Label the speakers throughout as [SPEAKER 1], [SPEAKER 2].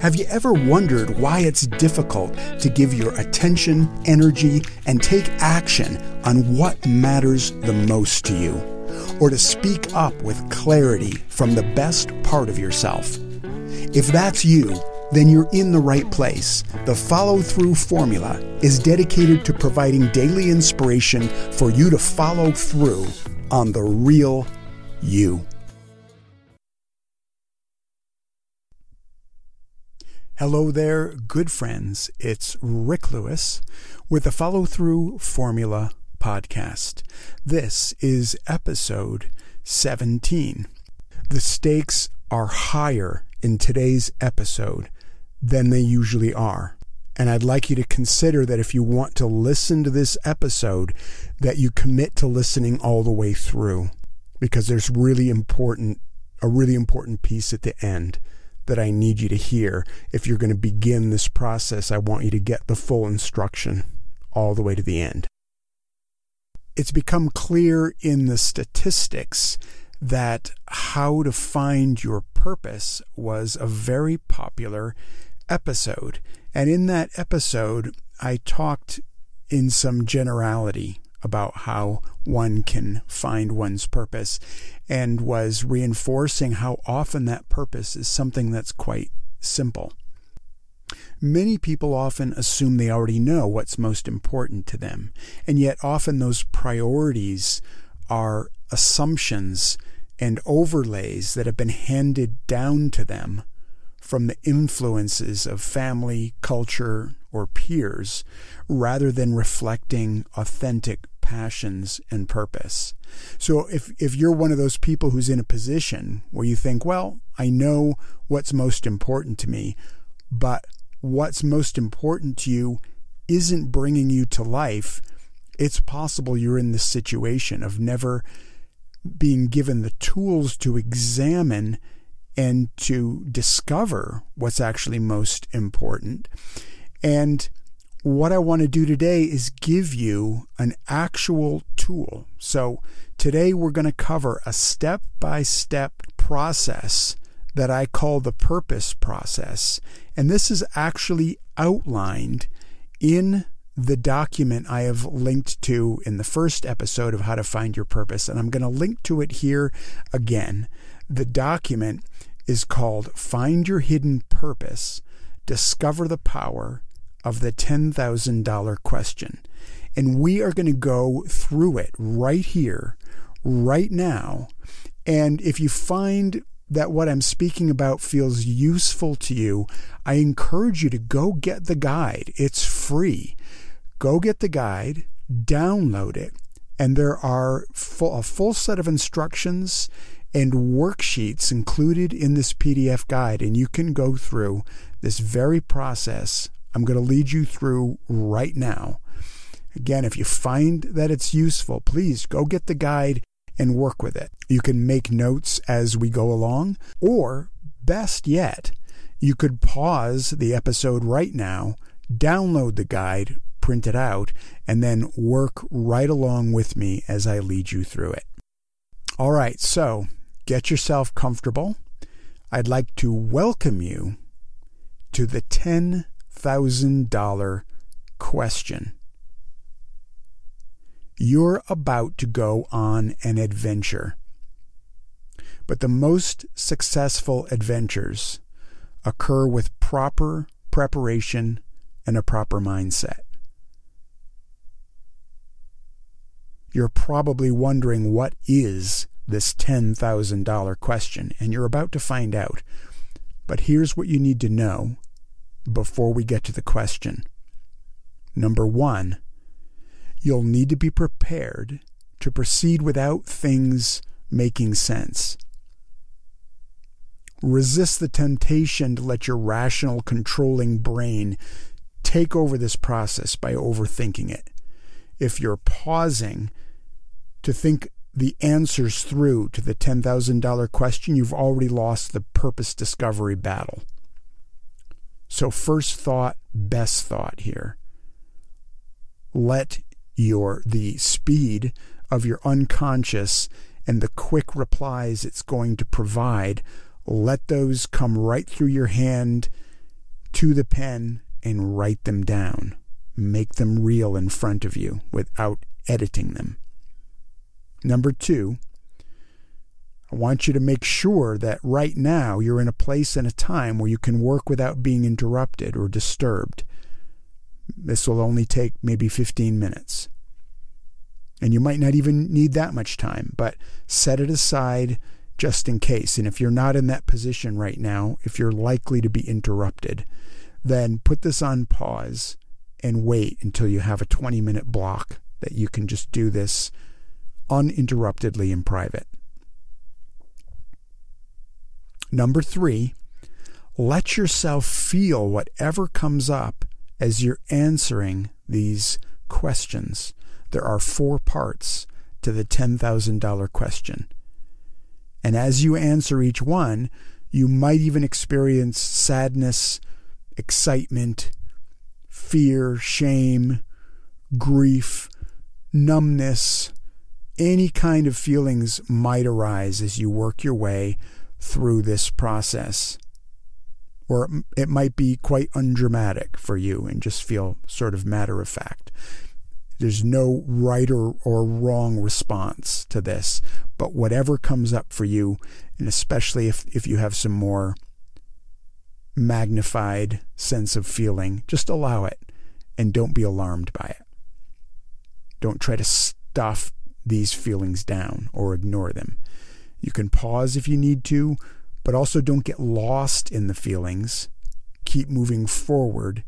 [SPEAKER 1] Have you ever wondered why it's difficult to give your attention, energy, and take action on what matters the most to you? Or to speak up with clarity from the best part of yourself? If that's you, then you're in the right place. The follow through formula is dedicated to providing daily inspiration for you to follow through on the real you. Hello there, good friends. It's Rick Lewis with the Follow Through Formula podcast. This is episode 17. The stakes are higher in today's episode than they usually are. And I'd like you to consider that if you want to listen to this episode, that you commit to listening all the way through because there's really important a really important piece at the end that I need you to hear. If you're going to begin this process, I want you to get the full instruction all the way to the end. It's become clear in the statistics that how to find your purpose was a very popular episode. And in that episode, I talked in some generality about how one can find one's purpose and was reinforcing how often that purpose is something that's quite simple. Many people often assume they already know what's most important to them, and yet often those priorities are assumptions and overlays that have been handed down to them from the influences of family, culture, or peers, rather than reflecting authentic passions and purpose. So if, if you're one of those people who's in a position where you think, well, I know what's most important to me, but what's most important to you isn't bringing you to life, it's possible you're in this situation of never being given the tools to examine and to discover what's actually most important. And what I want to do today is give you an actual tool. So, today we're going to cover a step by step process that I call the purpose process. And this is actually outlined in the document I have linked to in the first episode of How to Find Your Purpose. And I'm going to link to it here again. The document is called Find Your Hidden Purpose Discover the Power of the $10,000 question. And we are going to go through it right here, right now. And if you find that what I'm speaking about feels useful to you, I encourage you to go get the guide. It's free. Go get the guide, download it, and there are full, a full set of instructions and worksheets included in this PDF guide, and you can go through this very process I'm going to lead you through right now. Again, if you find that it's useful, please go get the guide and work with it. You can make notes as we go along, or best yet, you could pause the episode right now, download the guide, print it out, and then work right along with me as I lead you through it. All right, so get yourself comfortable. I'd like to welcome you to the 10 $1,000 question. You're about to go on an adventure. But the most successful adventures occur with proper preparation and a proper mindset. You're probably wondering what is this $10,000 question, and you're about to find out. But here's what you need to know before we get to the question. Number one, you'll need to be prepared to proceed without things making sense. Resist the temptation to let your rational, controlling brain take over this process by overthinking it. If you're pausing to think the answers through to the $10,000 question, you've already lost the purpose discovery battle. So, first thought, best thought here. Let your the speed of your unconscious and the quick replies it's going to provide let those come right through your hand to the pen and write them down. Make them real in front of you without editing them. Number two, I want you to make sure that right now you're in a place and a time where you can work without being interrupted or disturbed. This will only take maybe 15 minutes. And you might not even need that much time, but set it aside just in case. And if you're not in that position right now, if you're likely to be interrupted, then put this on pause and wait until you have a 20 minute block that you can just do this uninterruptedly in private. Number three, let yourself feel whatever comes up as you're answering these questions. There are four parts to the $10,000 question. And as you answer each one, you might even experience sadness, excitement, fear, shame, grief, numbness, any kind of feelings might arise as you work your way through this process. Or it might be quite undramatic for you and just feel sort of matter of fact. There's no right or, or wrong response to this, but whatever comes up for you, and especially if, if you have some more magnified sense of feeling, just allow it and don't be alarmed by it. Don't try to stuff these feelings down or ignore them. You can pause if you need to, but also don't get lost in the feelings. Keep moving forward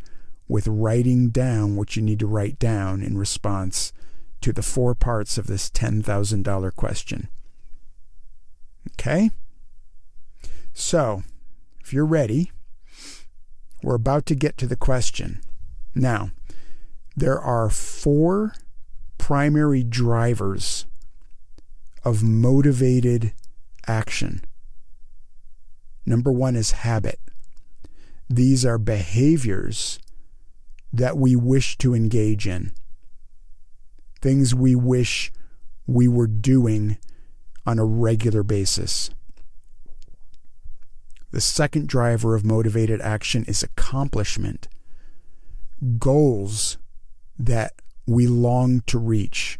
[SPEAKER 1] with writing down what you need to write down in response to the four parts of this $10,000 question. Okay? So, if you're ready, we're about to get to the question. Now, there are four primary drivers of motivated action. Number one is habit. These are behaviors that we wish to engage in, things we wish we were doing on a regular basis. The second driver of motivated action is accomplishment, goals that we long to reach.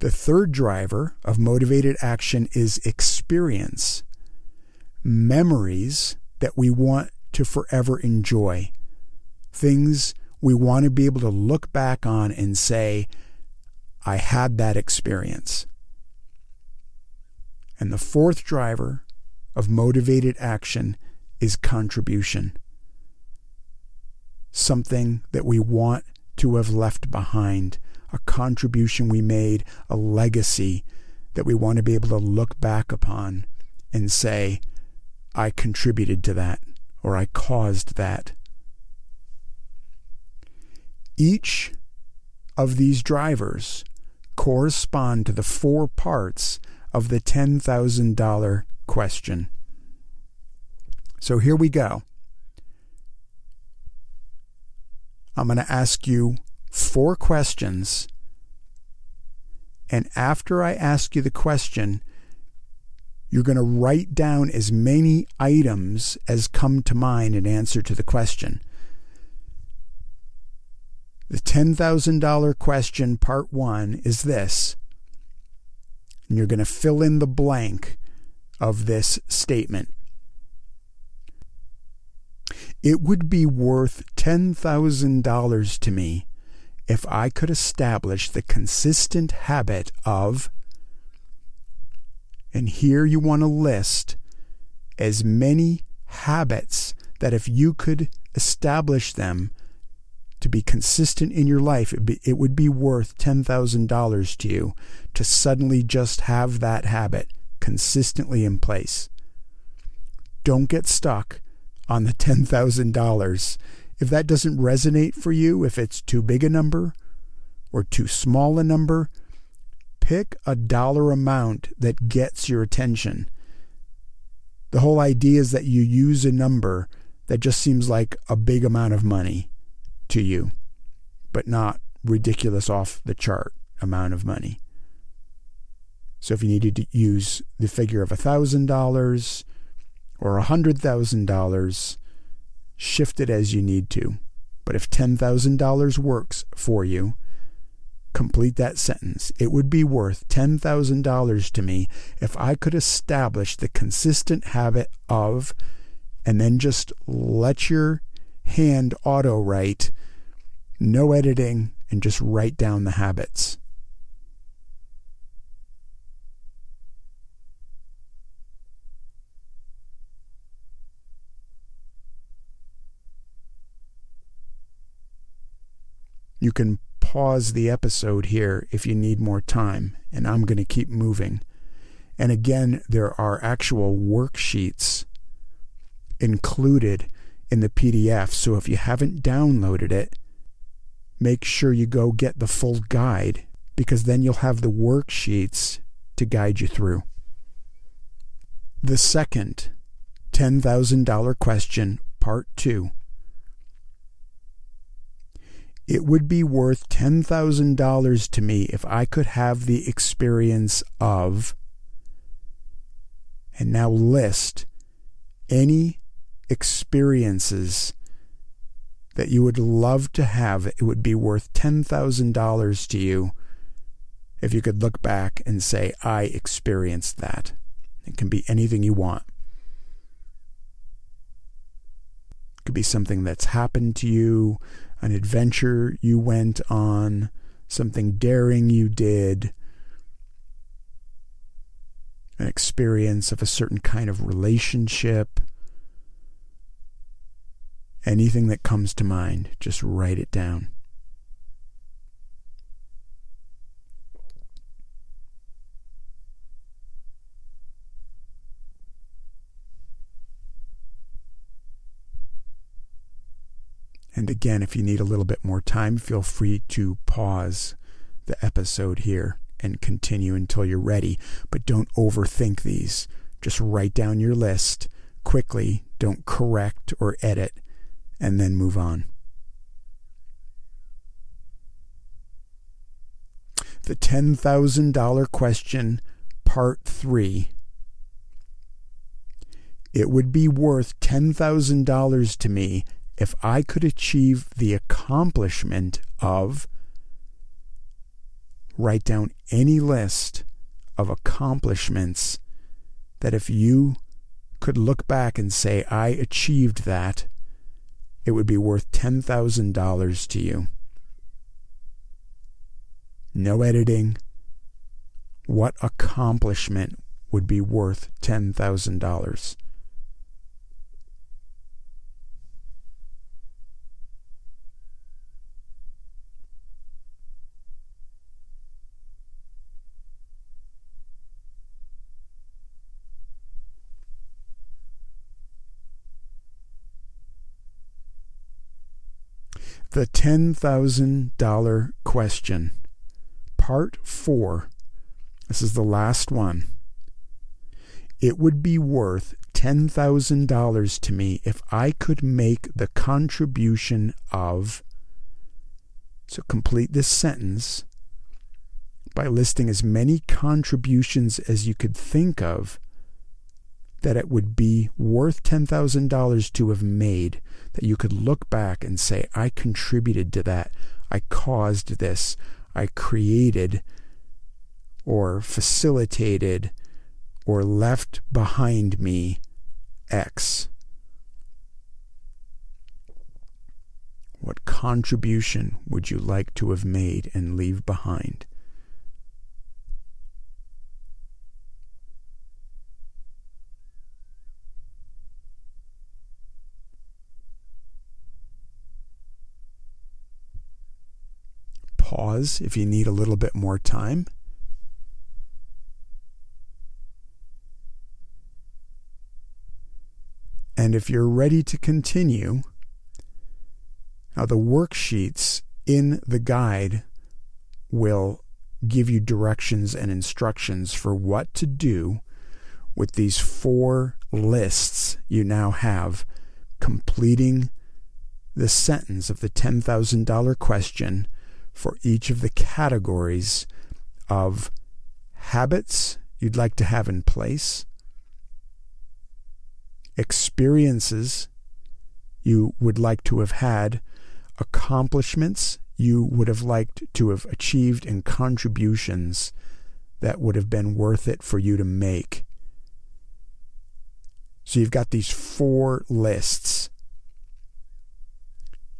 [SPEAKER 1] The third driver of motivated action is experience, memories that we want to forever enjoy, things we want to be able to look back on and say, I had that experience. And the fourth driver of motivated action is contribution. Something that we want to have left behind a contribution we made, a legacy that we want to be able to look back upon and say, I contributed to that or I caused that. Each of these drivers correspond to the four parts of the $10,000 question. So here we go. I'm going to ask you four questions. And after I ask you the question, you're going to write down as many items as come to mind in answer to the question. The $10,000 question, part one, is this. And you're going to fill in the blank of this statement. It would be worth $10,000 to me if I could establish the consistent habit of, and here you want to list as many habits that if you could establish them to be consistent in your life, it, be, it would be worth $10,000 to you to suddenly just have that habit consistently in place. Don't get stuck on the $10,000 if that doesn't resonate for you, if it's too big a number or too small a number, pick a dollar amount that gets your attention. The whole idea is that you use a number that just seems like a big amount of money to you, but not ridiculous off the chart amount of money. So if you needed to use the figure of $1,000 or $100,000, shift it as you need to. But if $10,000 works for you, complete that sentence. It would be worth $10,000 to me if I could establish the consistent habit of, and then just let your hand auto write, no editing, and just write down the habits. You can pause the episode here if you need more time, and I'm going to keep moving. And again, there are actual worksheets included in the PDF. So if you haven't downloaded it, make sure you go get the full guide because then you'll have the worksheets to guide you through. The second $10,000 question, part two it would be worth $10,000 to me if I could have the experience of, and now list any experiences that you would love to have. It would be worth $10,000 to you if you could look back and say, I experienced that. It can be anything you want. It could be something that's happened to you, an adventure you went on, something daring you did, an experience of a certain kind of relationship. Anything that comes to mind, just write it down. And again, if you need a little bit more time, feel free to pause the episode here and continue until you're ready. But don't overthink these. Just write down your list quickly. Don't correct or edit, and then move on. The $10,000 question, part three. It would be worth $10,000 to me if I could achieve the accomplishment of write down any list of accomplishments that if you could look back and say, I achieved that, it would be worth $10,000 to you. No editing. What accomplishment would be worth $10,000? The $10,000 question, part four. This is the last one. It would be worth $10,000 to me if I could make the contribution of. So complete this sentence by listing as many contributions as you could think of that it would be worth $10,000 to have made, that you could look back and say, I contributed to that, I caused this, I created or facilitated or left behind me X. What contribution would you like to have made and leave behind? Pause if you need a little bit more time. And if you're ready to continue, now the worksheets in the guide will give you directions and instructions for what to do with these four lists you now have, completing the sentence of the $10,000 question for each of the categories of habits you'd like to have in place, experiences you would like to have had, accomplishments you would have liked to have achieved, and contributions that would have been worth it for you to make. So you've got these four lists.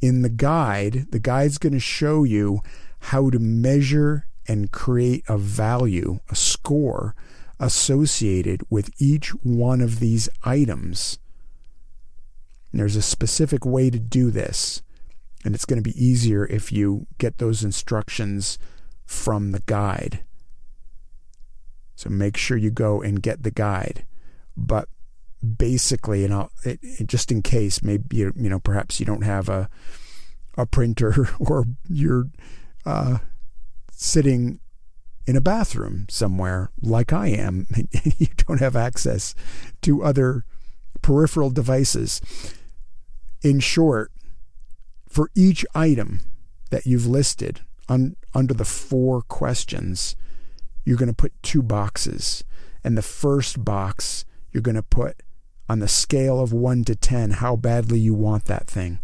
[SPEAKER 1] In the guide, the guide's going to show you how to measure and create a value, a score associated with each one of these items. And there's a specific way to do this, and it's going to be easier if you get those instructions from the guide. So make sure you go and get the guide. But basically, and I'll, it, it, just in case, maybe you, you know perhaps you don't have a a printer or you're uh, sitting in a bathroom somewhere like I am, you don't have access to other peripheral devices. In short, for each item that you've listed un, under the four questions, you're going to put two boxes. And the first box, you're going to put on the scale of 1 to 10 how badly you want that thing.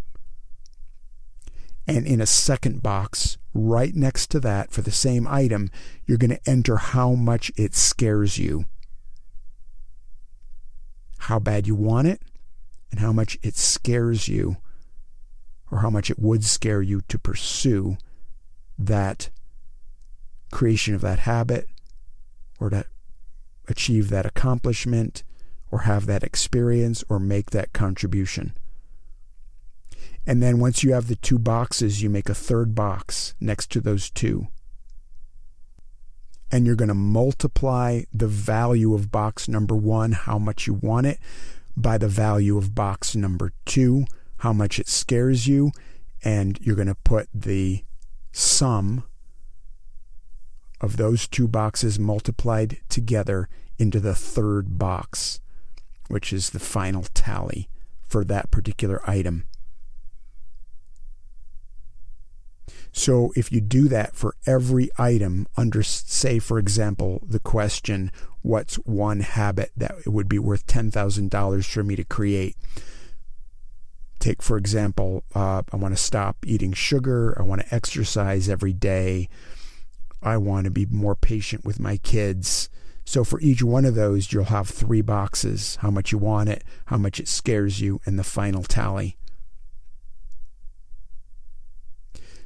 [SPEAKER 1] And in a second box, right next to that, for the same item, you're going to enter how much it scares you. How bad you want it, and how much it scares you, or how much it would scare you to pursue that creation of that habit, or to achieve that accomplishment, or have that experience, or make that contribution. And then once you have the two boxes, you make a third box next to those two. And you're going to multiply the value of box number one, how much you want it, by the value of box number two, how much it scares you. And you're going to put the sum of those two boxes multiplied together into the third box, which is the final tally for that particular item. So if you do that for every item under, say, for example, the question, what's one habit that it would be worth $10,000 for me to create? Take, for example, uh, I want to stop eating sugar. I want to exercise every day. I want to be more patient with my kids. So for each one of those, you'll have three boxes how much you want it, how much it scares you, and the final tally.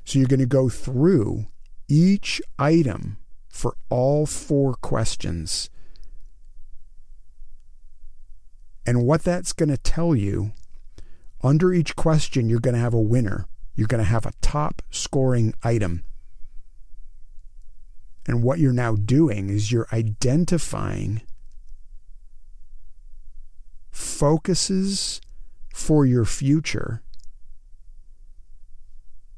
[SPEAKER 1] So you're going to go through each item for all four questions. And what that's going to tell you, under each question, you're going to have a winner. You're going to have a top scoring item. And what you're now doing is you're identifying focuses for your future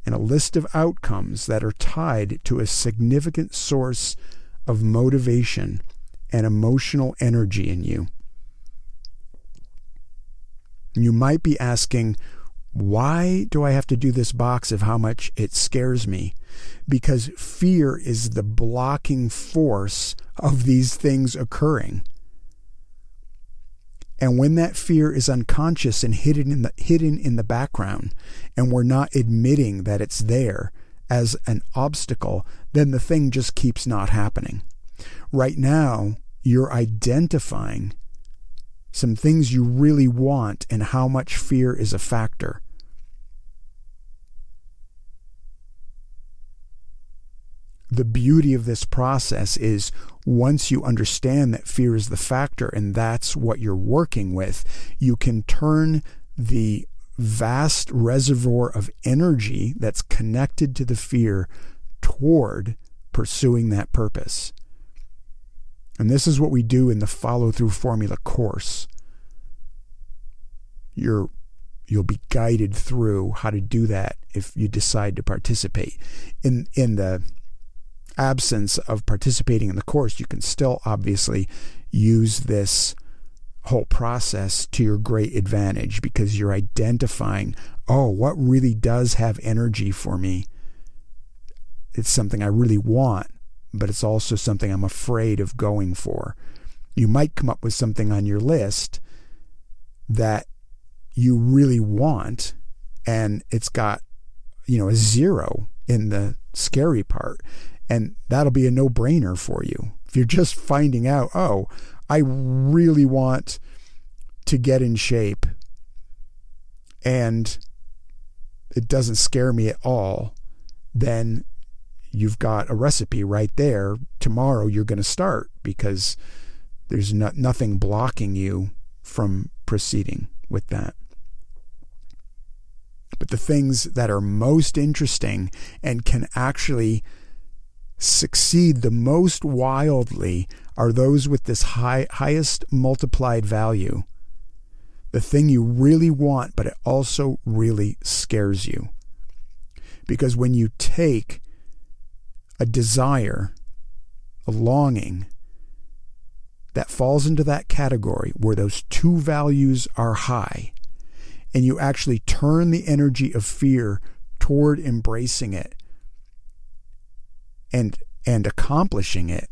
[SPEAKER 1] and a list of outcomes that are tied to a significant source of motivation and emotional energy in you. You might be asking, why do I have to do this box of how much it scares me? Because fear is the blocking force of these things occurring. And when that fear is unconscious and hidden in the hidden in the background, and we're not admitting that it's there as an obstacle, then the thing just keeps not happening. Right now, you're identifying some things you really want and how much fear is a factor. The beauty of this process is once you understand that fear is the factor and that's what you're working with, you can turn the vast reservoir of energy that's connected to the fear toward pursuing that purpose. And this is what we do in the follow through formula course. You're you'll be guided through how to do that if you decide to participate. In in the absence of participating in the course, you can still obviously use this whole process to your great advantage because you're identifying, oh, what really does have energy for me? It's something I really want, but it's also something I'm afraid of going for. You might come up with something on your list that you really want and it's got you know a zero in the scary part and that'll be a no-brainer for you. If you're just finding out oh i really want to get in shape and it doesn't scare me at all then you've got a recipe right there. Tomorrow you're going to start because there's no, nothing blocking you from proceeding with that. But the things that are most interesting and can actually succeed the most wildly are those with this high, highest multiplied value. The thing you really want, but it also really scares you. Because when you take a desire, a longing, that falls into that category where those two values are high, and you actually turn the energy of fear toward embracing it and and accomplishing it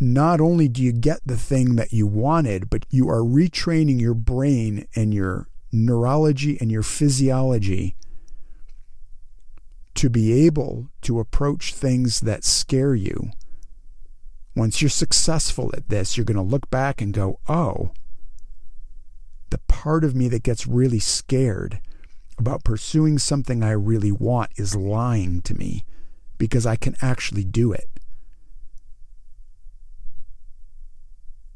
[SPEAKER 1] not only do you get the thing that you wanted but you are retraining your brain and your neurology and your physiology to be able to approach things that scare you. Once you're successful at this you're going to look back and go oh the part of me that gets really scared about pursuing something I really want is lying to me because I can actually do it.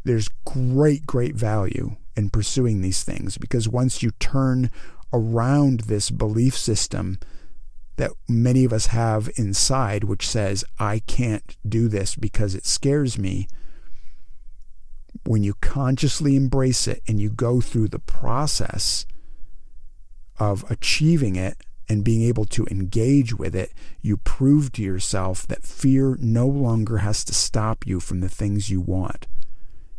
[SPEAKER 1] There's great, great value in pursuing these things because once you turn around this belief system that many of us have inside, which says, I can't do this because it scares me, when you consciously embrace it and you go through the process of achieving it and being able to engage with it, you prove to yourself that fear no longer has to stop you from the things you want.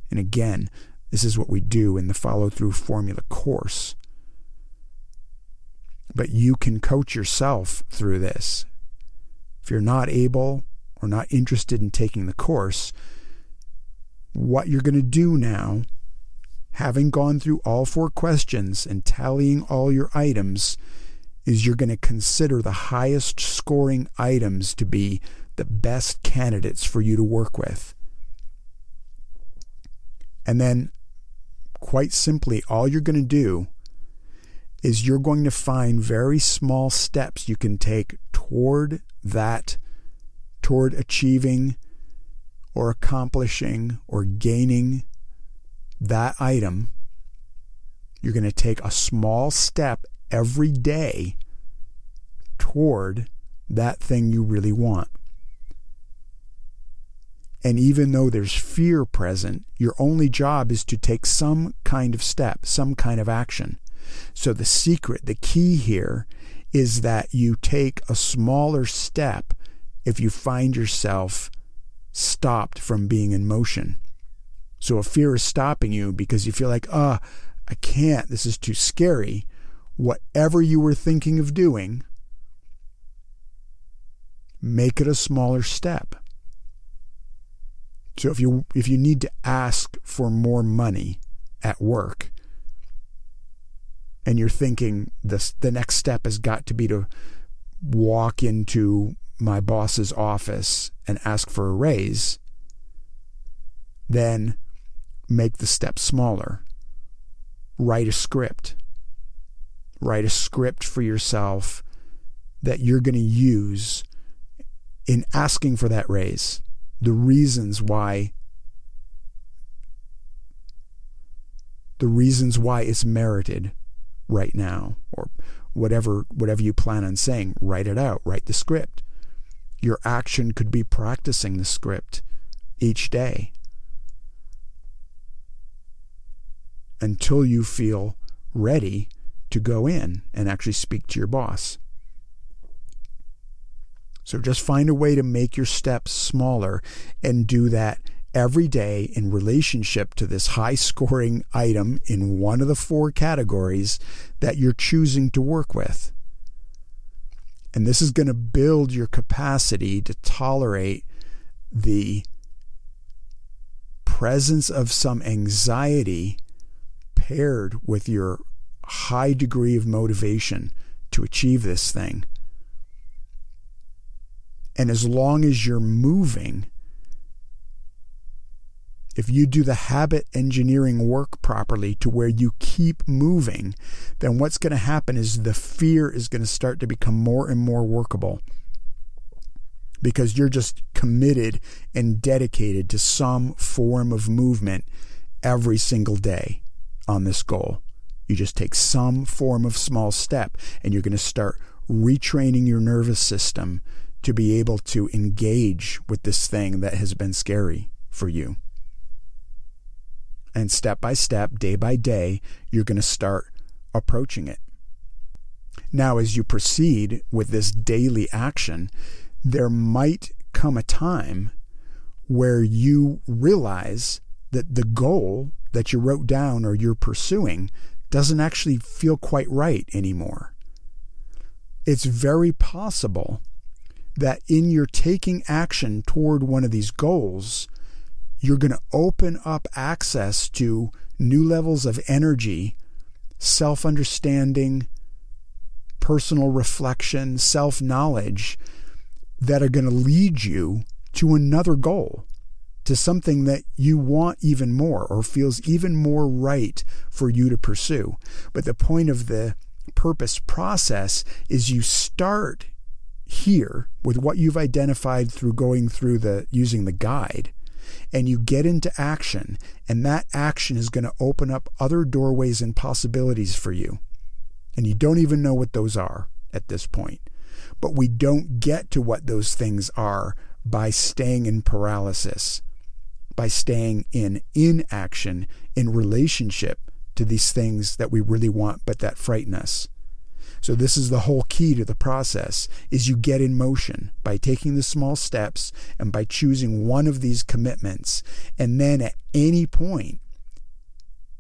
[SPEAKER 1] And again, this is what we do in the follow through formula course. But you can coach yourself through this. If you're not able or not interested in taking the course, what you're going to do now, having gone through all four questions and tallying all your items, is you're going to consider the highest scoring items to be the best candidates for you to work with. And then, quite simply, all you're going to do is you're going to find very small steps you can take toward that, toward achieving or accomplishing or gaining that item, you're going to take a small step every day toward that thing you really want. And even though there's fear present, your only job is to take some kind of step, some kind of action. So the secret, the key here is that you take a smaller step if you find yourself stopped from being in motion. So if fear is stopping you because you feel like, ah, oh, I can't, this is too scary, whatever you were thinking of doing, make it a smaller step. So if you if you need to ask for more money at work and you're thinking this the next step has got to be to walk into my boss's office and ask for a raise, then make the step smaller. Write a script. Write a script for yourself that you're going to use in asking for that raise. The reasons why the reasons why it's merited right now or whatever whatever you plan on saying write it out write the script your action could be practicing the script each day until you feel ready to go in and actually speak to your boss. So just find a way to make your steps smaller and do that every day in relationship to this high scoring item in one of the four categories that you're choosing to work with. And this is going to build your capacity to tolerate the presence of some anxiety paired with your high degree of motivation to achieve this thing. And as long as you're moving, if you do the habit engineering work properly to where you keep moving, then what's going to happen is the fear is going to start to become more and more workable because you're just committed and dedicated to some form of movement every single day on this goal. You just take some form of small step and you're going to start retraining your nervous system to be able to engage with this thing that has been scary for you. And step by step, day by day, you're going to start approaching it. Now, as you proceed with this daily action, there might come a time where you realize that the goal that you wrote down or you're pursuing doesn't actually feel quite right anymore. It's very possible that in your taking action toward one of these goals, you're going to open up access to new levels of energy, self understanding, personal reflection, self knowledge that are going to lead you to another goal, to something that you want even more or feels even more right for you to pursue. But the point of the purpose process is you start here with what you've identified through going through the using the guide and you get into action, and that action is going to open up other doorways and possibilities for you. And you don't even know what those are at this point. But we don't get to what those things are by staying in paralysis, by staying in inaction in relationship to these things that we really want but that frighten us. So this is the whole key to the process is you get in motion by taking the small steps and by choosing one of these commitments. And then at any point,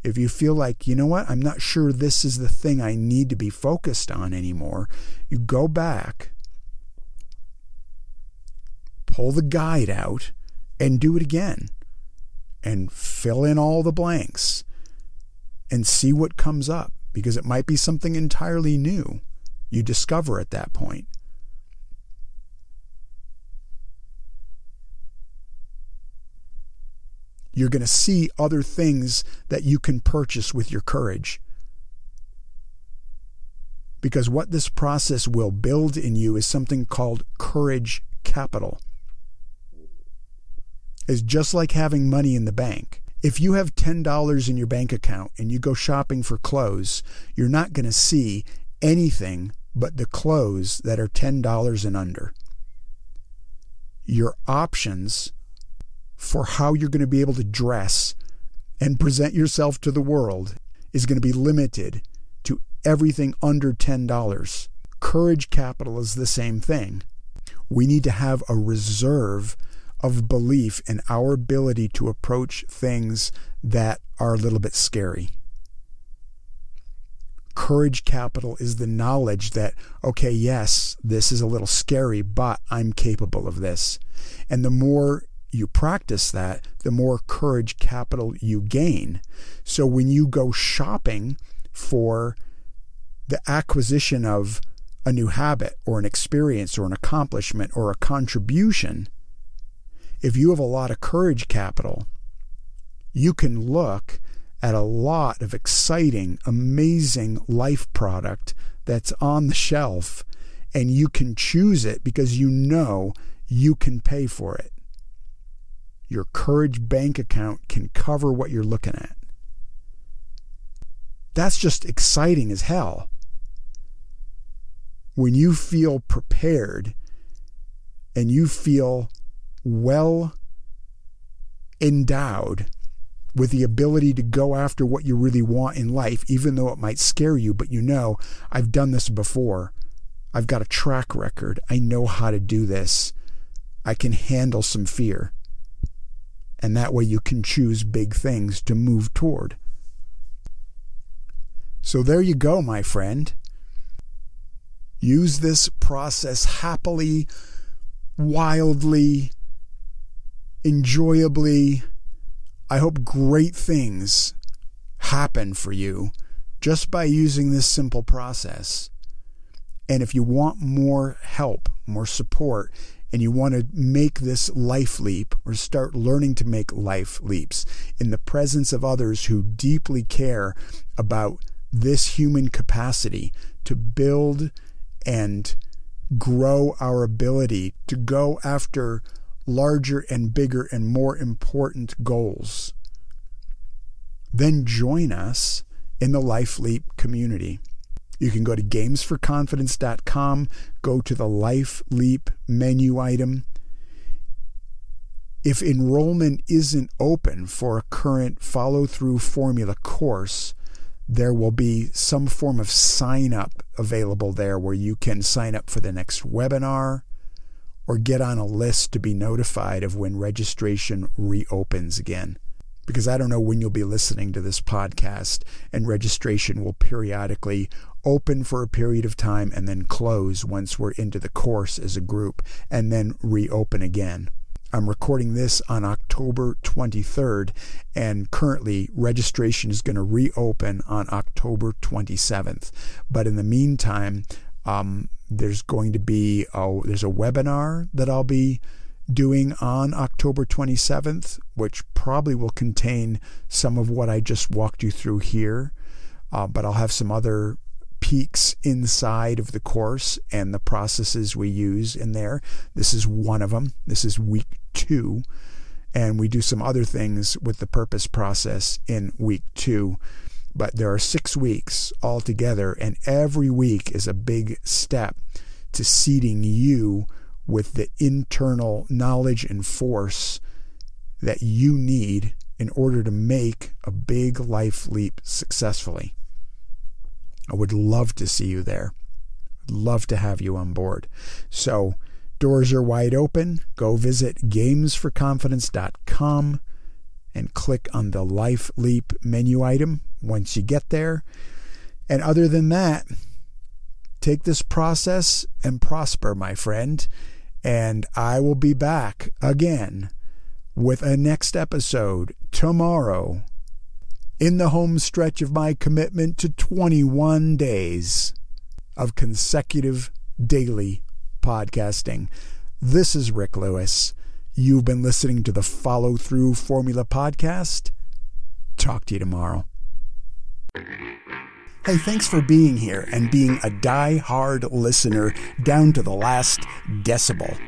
[SPEAKER 1] if you feel like, you know what, I'm not sure this is the thing I need to be focused on anymore, you go back, pull the guide out, and do it again. And fill in all the blanks and see what comes up because it might be something entirely new you discover at that point. You're going to see other things that you can purchase with your courage. Because what this process will build in you is something called courage capital. It's just like having money in the bank. If you have $10 in your bank account and you go shopping for clothes, you're not going to see anything but the clothes that are $10 and under. Your options for how you're going to be able to dress and present yourself to the world is going to be limited to everything under $10. Courage capital is the same thing. We need to have a reserve of belief in our ability to approach things that are a little bit scary. Courage capital is the knowledge that, okay, yes, this is a little scary, but I'm capable of this. And the more you practice that, the more courage capital you gain. So when you go shopping for the acquisition of a new habit or an experience or an accomplishment or a contribution, if you have a lot of courage capital, you can look at a lot of exciting, amazing life product that's on the shelf and you can choose it because you know you can pay for it. Your courage bank account can cover what you're looking at. That's just exciting as hell. When you feel prepared and you feel well endowed with the ability to go after what you really want in life, even though it might scare you, but you know, I've done this before. I've got a track record. I know how to do this. I can handle some fear. And that way you can choose big things to move toward. So there you go, my friend. Use this process happily, wildly, enjoyably. I hope great things happen for you just by using this simple process. And if you want more help, more support, and you want to make this life leap or start learning to make life leaps in the presence of others who deeply care about this human capacity to build and grow our ability to go after larger and bigger and more important goals, then join us in the Life Leap community. You can go to gamesforconfidence.com, go to the Life Leap menu item. If enrollment isn't open for a current follow through formula course, there will be some form of sign up available there where you can sign up for the next webinar or get on a list to be notified of when registration reopens again because I don't know when you'll be listening to this podcast, and registration will periodically open for a period of time and then close once we're into the course as a group, and then reopen again. I'm recording this on October 23rd, and currently registration is going to reopen on October 27th. But in the meantime, um, there's going to be a, there's a webinar that I'll be doing on October 27th, which probably will contain some of what I just walked you through here. Uh, but I'll have some other peeks inside of the course and the processes we use in there. This is one of them. This is week two. And we do some other things with the purpose process in week two. But there are six weeks altogether, and every week is a big step to seeding you with the internal knowledge and force that you need in order to make a big life leap successfully. I would love to see you there. love to have you on board. So, doors are wide open. Go visit gamesforconfidence.com and click on the Life Leap menu item once you get there. And other than that, take this process and prosper, my friend and I will be back again with a next episode tomorrow in the home stretch of my commitment to 21 days of consecutive daily podcasting. This is Rick Lewis. You've been listening to the Follow Through Formula Podcast. Talk to you tomorrow. Hey, thanks for being here and being a die-hard listener down to the last decibel.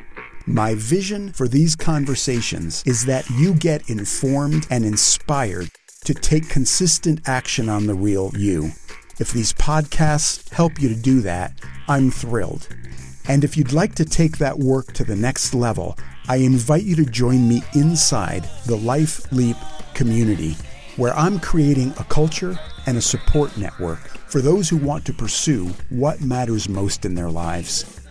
[SPEAKER 1] My vision for these conversations is that you get informed and inspired to take consistent action on the real you. If these podcasts help you to do that, I'm thrilled. And if you'd like to take that work to the next level, I invite you to join me inside the Life Leap community, where I'm creating a culture and a support network for those who want to pursue what matters most in their lives.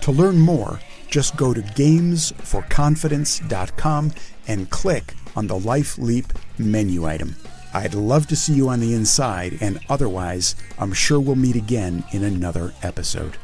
[SPEAKER 1] To learn more, just go to gamesforconfidence.com and click on the Life Leap menu item. I'd love to see you on the inside, and otherwise, I'm sure we'll meet again in another episode.